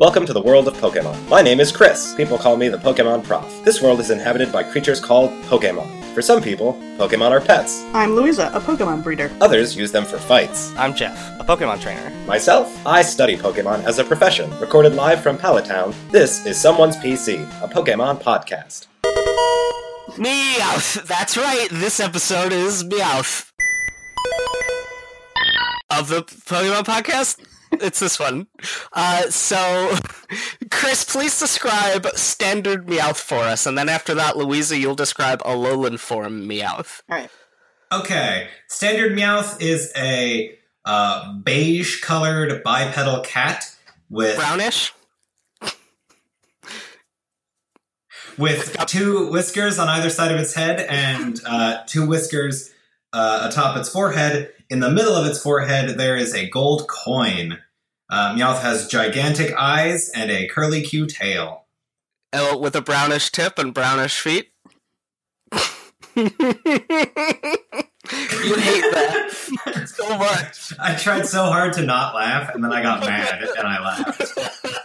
Welcome to the world of Pokemon. My name is Chris. People call me the Pokemon Prof. This world is inhabited by creatures called Pokemon. For some people, Pokemon are pets. I'm Louisa, a Pokemon breeder. Others use them for fights. I'm Jeff, a Pokemon trainer. Myself, I study Pokemon as a profession. Recorded live from Pallet Town, this is Someone's PC, a Pokemon podcast. Meowth! That's right, this episode is Meowth. Of the Pokemon podcast? It's this one. Uh, so, Chris, please describe standard Meowth for us, and then after that, Louisa, you'll describe Alolan form Meowth. Alright. Okay, standard Meowth is a uh, beige colored bipedal cat with Brownish? with two whiskers on either side of its head and uh, two whiskers uh, atop its forehead. In the middle of its forehead, there is a gold coin. Uh, Meowth has gigantic eyes and a curly Q tail. Oh, with a brownish tip and brownish feet? you hate that so much. I tried so hard to not laugh, and then I got mad and I laughed.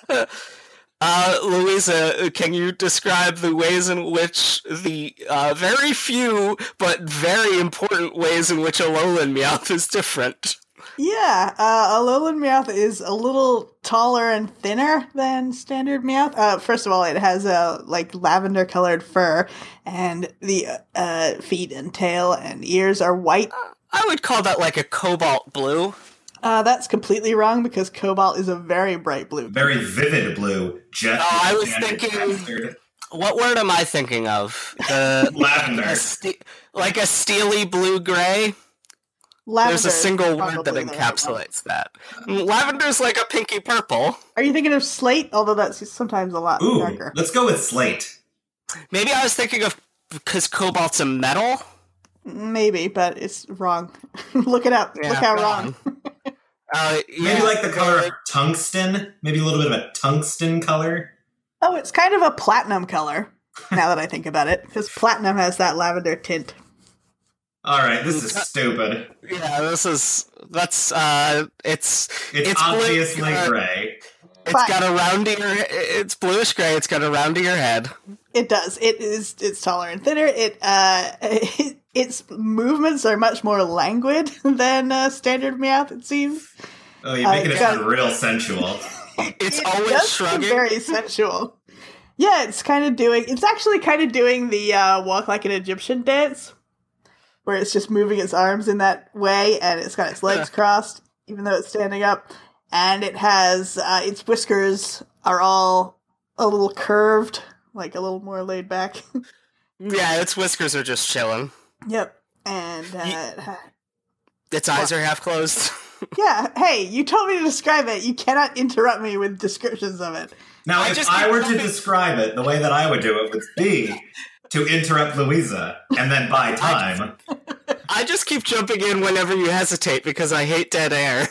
Uh, Louisa, can you describe the ways in which the uh, very few but very important ways in which Alolan Meowth is different? Yeah, uh, Alolan Meowth is a little taller and thinner than standard Meowth. Uh, first of all, it has a like lavender colored fur, and the uh, feet and tail and ears are white. I would call that like a cobalt blue. Uh, that's completely wrong because cobalt is a very bright blue. Very vivid blue. Jeff. Oh, I was thinking- bastard. What word am I thinking of? The lavender. a ste- like a steely blue gray. Lavender There's a single word that probably the right one. encapsulates that. Lavender's like a pinky purple. Are you thinking of slate? Although that's sometimes a lot Ooh, darker. let's go with slate. Maybe I was thinking of because cobalt's a metal. Maybe, but it's wrong. Look it up. Yeah, Look how wrong. wrong. Uh, Maybe like the color of tungsten. Maybe a little bit of a tungsten color. Oh, it's kind of a platinum color. Now that I think about it, because platinum has that lavender tint. All right, this is stupid. Yeah, this is that's uh, it's It's, It's blue, obviously uh, gray. it's Fine. got a roundier. It's bluish gray. It's got a roundier head. It does. It is. It's taller and thinner. It uh, its movements are much more languid than uh, standard Meowth. It seems. Oh, you're uh, making it's it got- sound real sensual. It's It always does seem shrugging. Very sensual. Yeah, it's kind of doing. It's actually kind of doing the uh, walk like an Egyptian dance, where it's just moving its arms in that way, and it's got its legs crossed, even though it's standing up, and it has uh, its whiskers are all a little curved, like a little more laid back. Yeah, its whiskers are just chilling. yep, and uh, it Its eyes are half closed. yeah. Hey, you told me to describe it. You cannot interrupt me with descriptions of it. Now, I if just I were to describe it, the way that I would do it would be to interrupt Louisa and then buy time. I just keep jumping in whenever you hesitate because I hate dead air.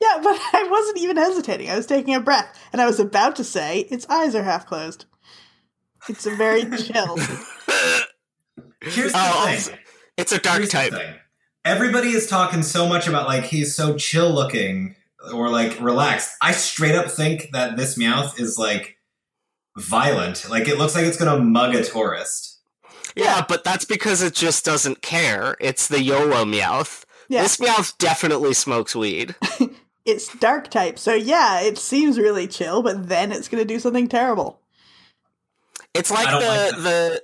Yeah, but I wasn't even hesitating. I was taking a breath, and I was about to say its eyes are half closed. It's a very chill. Here's oh, the Oh, thing. also- It's a dark Here's type. thing. Everybody is talking so much about like he's so chill looking or like relaxed. I straight up think that this Meowth is like violent. Like it looks like it's gonna mug a tourist. Yeah, but that's because it just doesn't care. It's the YOLO Meowth. Yeah, This Meowth definitely smokes weed. it's dark type, so yeah, it seems really chill, but then it's going to do something terrible. It's like the like the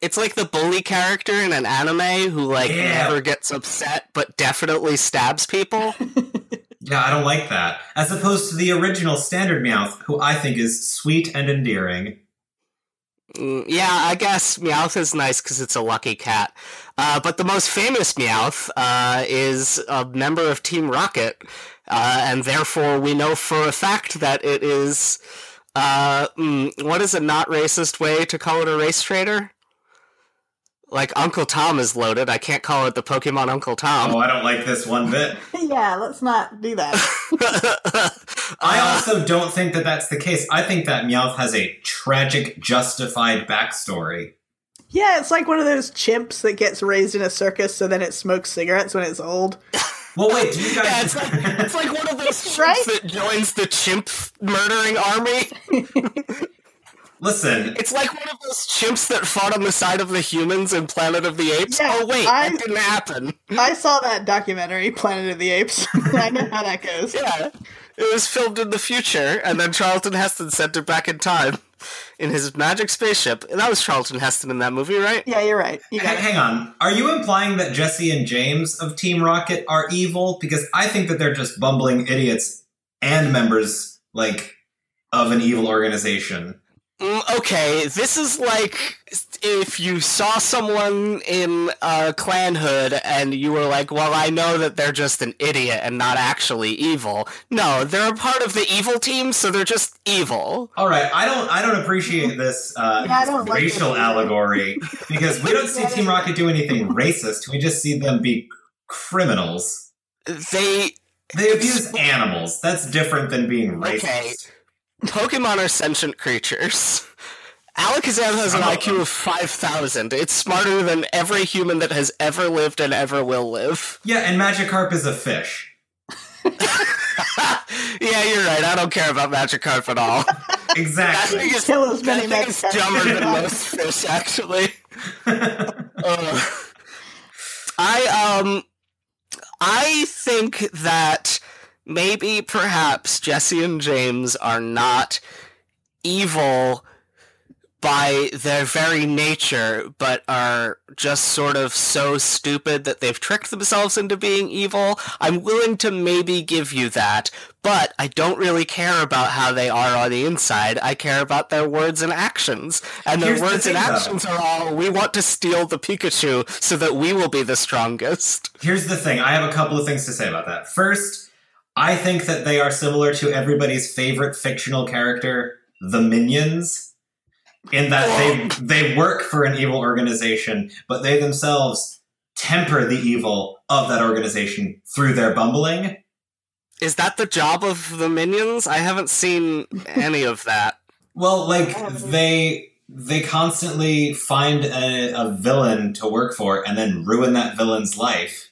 it's like the bully character in an anime who like Yeah. never gets upset but definitely stabs people. Yeah, I don't like that. As opposed to the original standard Meowth, who I think is sweet and endearing. Mm, yeah, I guess Meowth is nice because it's a lucky cat. Uh, but the most famous Meowth uh, is a member of Team Rocket, uh, and therefore we know for a fact that it is. Uh, mm, what is a not racist way to call it a race traitor? Like Uncle Tom is loaded. I can't call it the Pokemon Uncle Tom. Oh, I don't like this one bit. yeah, let's not do that. I also don't think that that's the case. I think that Meowth has a tragic, justified backstory. yeah, it's like one of those chimps that gets raised in a circus, so then it smokes cigarettes when it's old. Well, wait, do you guys? Yeah, it's like it's like one of those chimps Right? that joins the chimp murdering army. Listen, It's like one of those chimps that fought on the side of the humans in Planet of the Apes. Yeah, oh wait, I- that didn't happen. I saw that documentary, Planet of the Apes. I know how that goes. Yeah, it was filmed in the future, and then Charlton Heston sent it back in time in his magic spaceship. And that was Charlton Heston in that movie, right? Yeah, you're right. You h- got it. hang on. Are you implying that Jessie and James of Team Rocket are evil? Because I think that they're just bumbling idiots and members like of an evil organization. Mm, okay, this is like if you saw someone in uh, Klan hood and you were like, "Well, I know that they're just an idiot and not actually evil." No, they're a part of the evil team, so they're just evil. All right, I don't, I don't appreciate this uh, Yeah, don't like racial this allegory because we don't see Team Rocket do anything racist. We just see them be criminals. They They abuse animals. That's different than being racist. Okay. Pokemon are sentient creatures. Alakazam has an IQ of 5,000. It's smarter than every human that has ever lived and ever will live. Yeah, and Magikarp is a fish. yeah, you're right. I don't care about Magikarp at all. That Exactly. thing is, Kill as many that thing is dumber than most fish, actually. Ugh. I um I think that maybe perhaps Jessie and James are not evil by their very nature, but are just sort of so stupid that they've tricked themselves into being evil. I'm willing to maybe give you that, but I don't really care about how they are on the inside. I care about their words and actions. And their Here's the words and thing, though. actions are all we want to steal the Pikachu so that we will be the strongest. Here's the thing. I have a couple of things to say about that. First, I think that they are similar to everybody's favorite fictional character, the Minions, in that they they work for an evil organization, but they themselves temper the evil of that organization through their bumbling. Is that the job of the minions? I haven't seen any of that. Well, like they they constantly find a, a villain to work for and then ruin that villain's life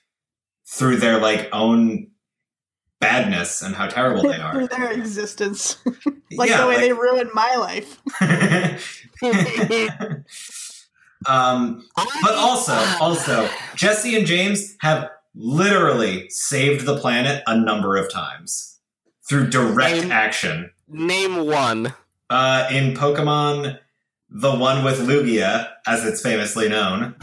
through their like own badness and how terrible they are. their existence. like yeah, the way like- they ruined my life. um, but also, also, Jessie and James have literally saved the planet a number of times through direct Name- action. Name one. Uh, in Pokemon, the one with Lugia, as it's famously known,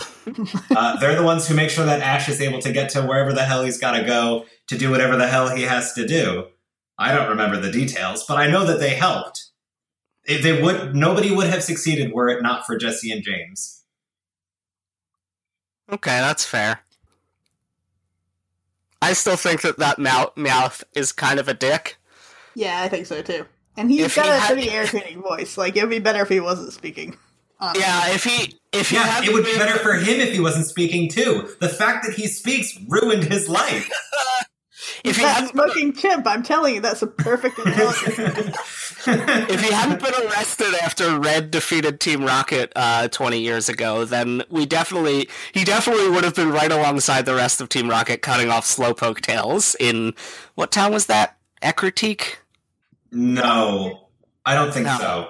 uh, they're the ones who make sure that Ash is able to get to wherever the hell he's got to go to do whatever the hell he has to do. I don't remember the details, but I know that they helped. If they would, nobody would have succeeded were it not for Jessie and James. Okay, that's fair. I still think that that Meowth, Meowth is kind of a dick. Yeah, I think so too. And he's If got he a had- pretty irritating voice. Like it would be better if he wasn't speaking. honestly. Yeah, if he if he Yeah, it would be better for him if he wasn't speaking too. The fact that he speaks ruined his life. if he that hadn't smoking chimp, I'm telling you, that's a perfect intelligence. if he hadn't been arrested after Red defeated Team Rocket uh, 20 years ago, then we definitely he definitely would have been right alongside the rest of Team Rocket cutting off Slowpoke tails in what town was that? Ecruteak? no, I don't think No. so.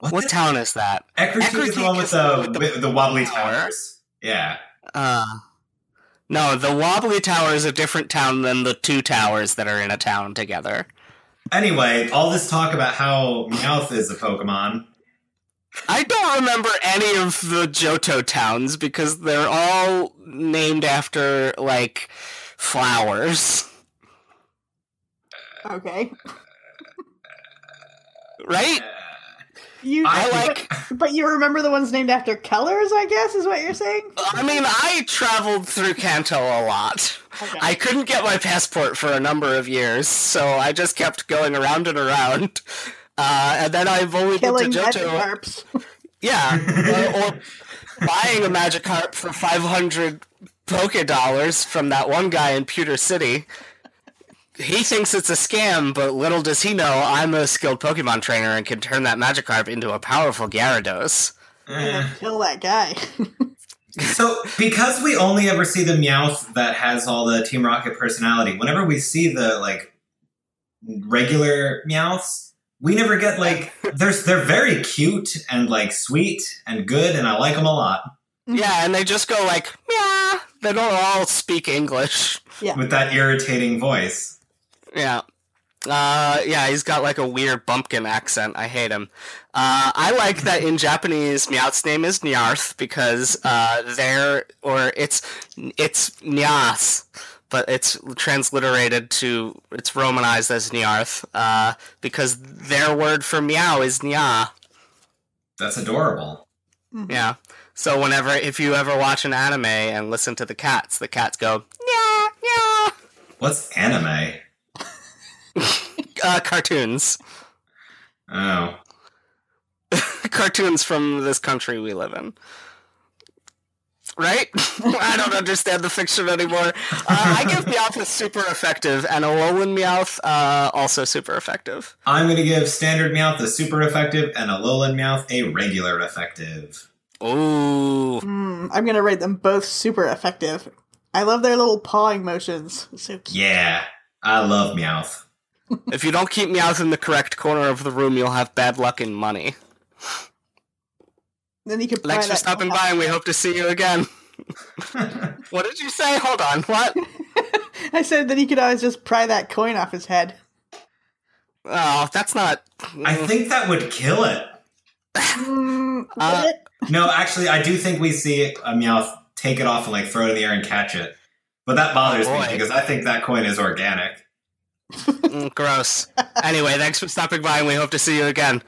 What's What town is that? Ecruteak is the one with the, with the with the wobbly tower. towers. Yeah. Uh no, the Wobbly Tower is a different town than the two towers that are in a town together. Anyway, all this talk about how Meowth is a Pokemon. I don't remember any of the Johto towns because they're all named after like flowers, okay. right? You I like- but, but you remember the ones named after colors, I guess, is what you're saying? I mean, I traveled through Kanto a lot. Okay. I couldn't get my passport for a number of years, so I just kept going around and around. Uh, and then I've only been to Johto. Yeah, uh, or buying a Magikarp for 500 Poké dollars from that one guy in Pewter City. He thinks it's a scam, but little does he know I'm a skilled Pokemon trainer and can turn that Magikarp into a powerful Gyarados. Eh, Kill that guy. So, because we only ever see the Meowth that has all the Team Rocket personality, whenever we see the like regular Meowths, we never get like there's they're very cute and like sweet and good, and I like them a lot Yeah, and they just go like, yeah. They don't all speak English. with that irritating voice. Yeah. Uh, yeah, he's got like a weird bumpkin accent. I hate him. Uh, I like that in Japanese, Meowth's name is Nyarth because uh, there or it's it's Nyas, but it's transliterated to it's romanized as Nyarth uh, because their word for meow is Nya. That's adorable. Mhm. Yeah. So whenever if you ever watch an anime and listen to the cats, the cats go Nya Nya. What's anime? Uh, cartoons. Oh, cartoons from this country we live in. Right? I don't understand the fiction anymore. Uh, I give Meowth a super effective, and Alolan Meowth uh, also super effective. I'm gonna give standard Meowth a super effective and a Alolan Meowth a regular effective. Ooh. Mm, I'm gonna rate them both super effective. I love their little pawing motions. It's so cute. Yeah, I love Meowth. If you don't keep Meowth in the correct corner of the room, you'll have bad luck in money. Then you can Thanks pry for stopping by, and we hope to see you again. What did you say? Hold on. What? I said that he could always just pry that coin off his head. Oh, that's not. I think that would kill it. Mm, Uh, it? No, actually, I do think we see a Meowth take it off and like throw it in the air and catch it. But that bothers Oh, me because I think that coin is organic. Mm, gross. Anyway, thanks for stopping by, and we hope to see you again.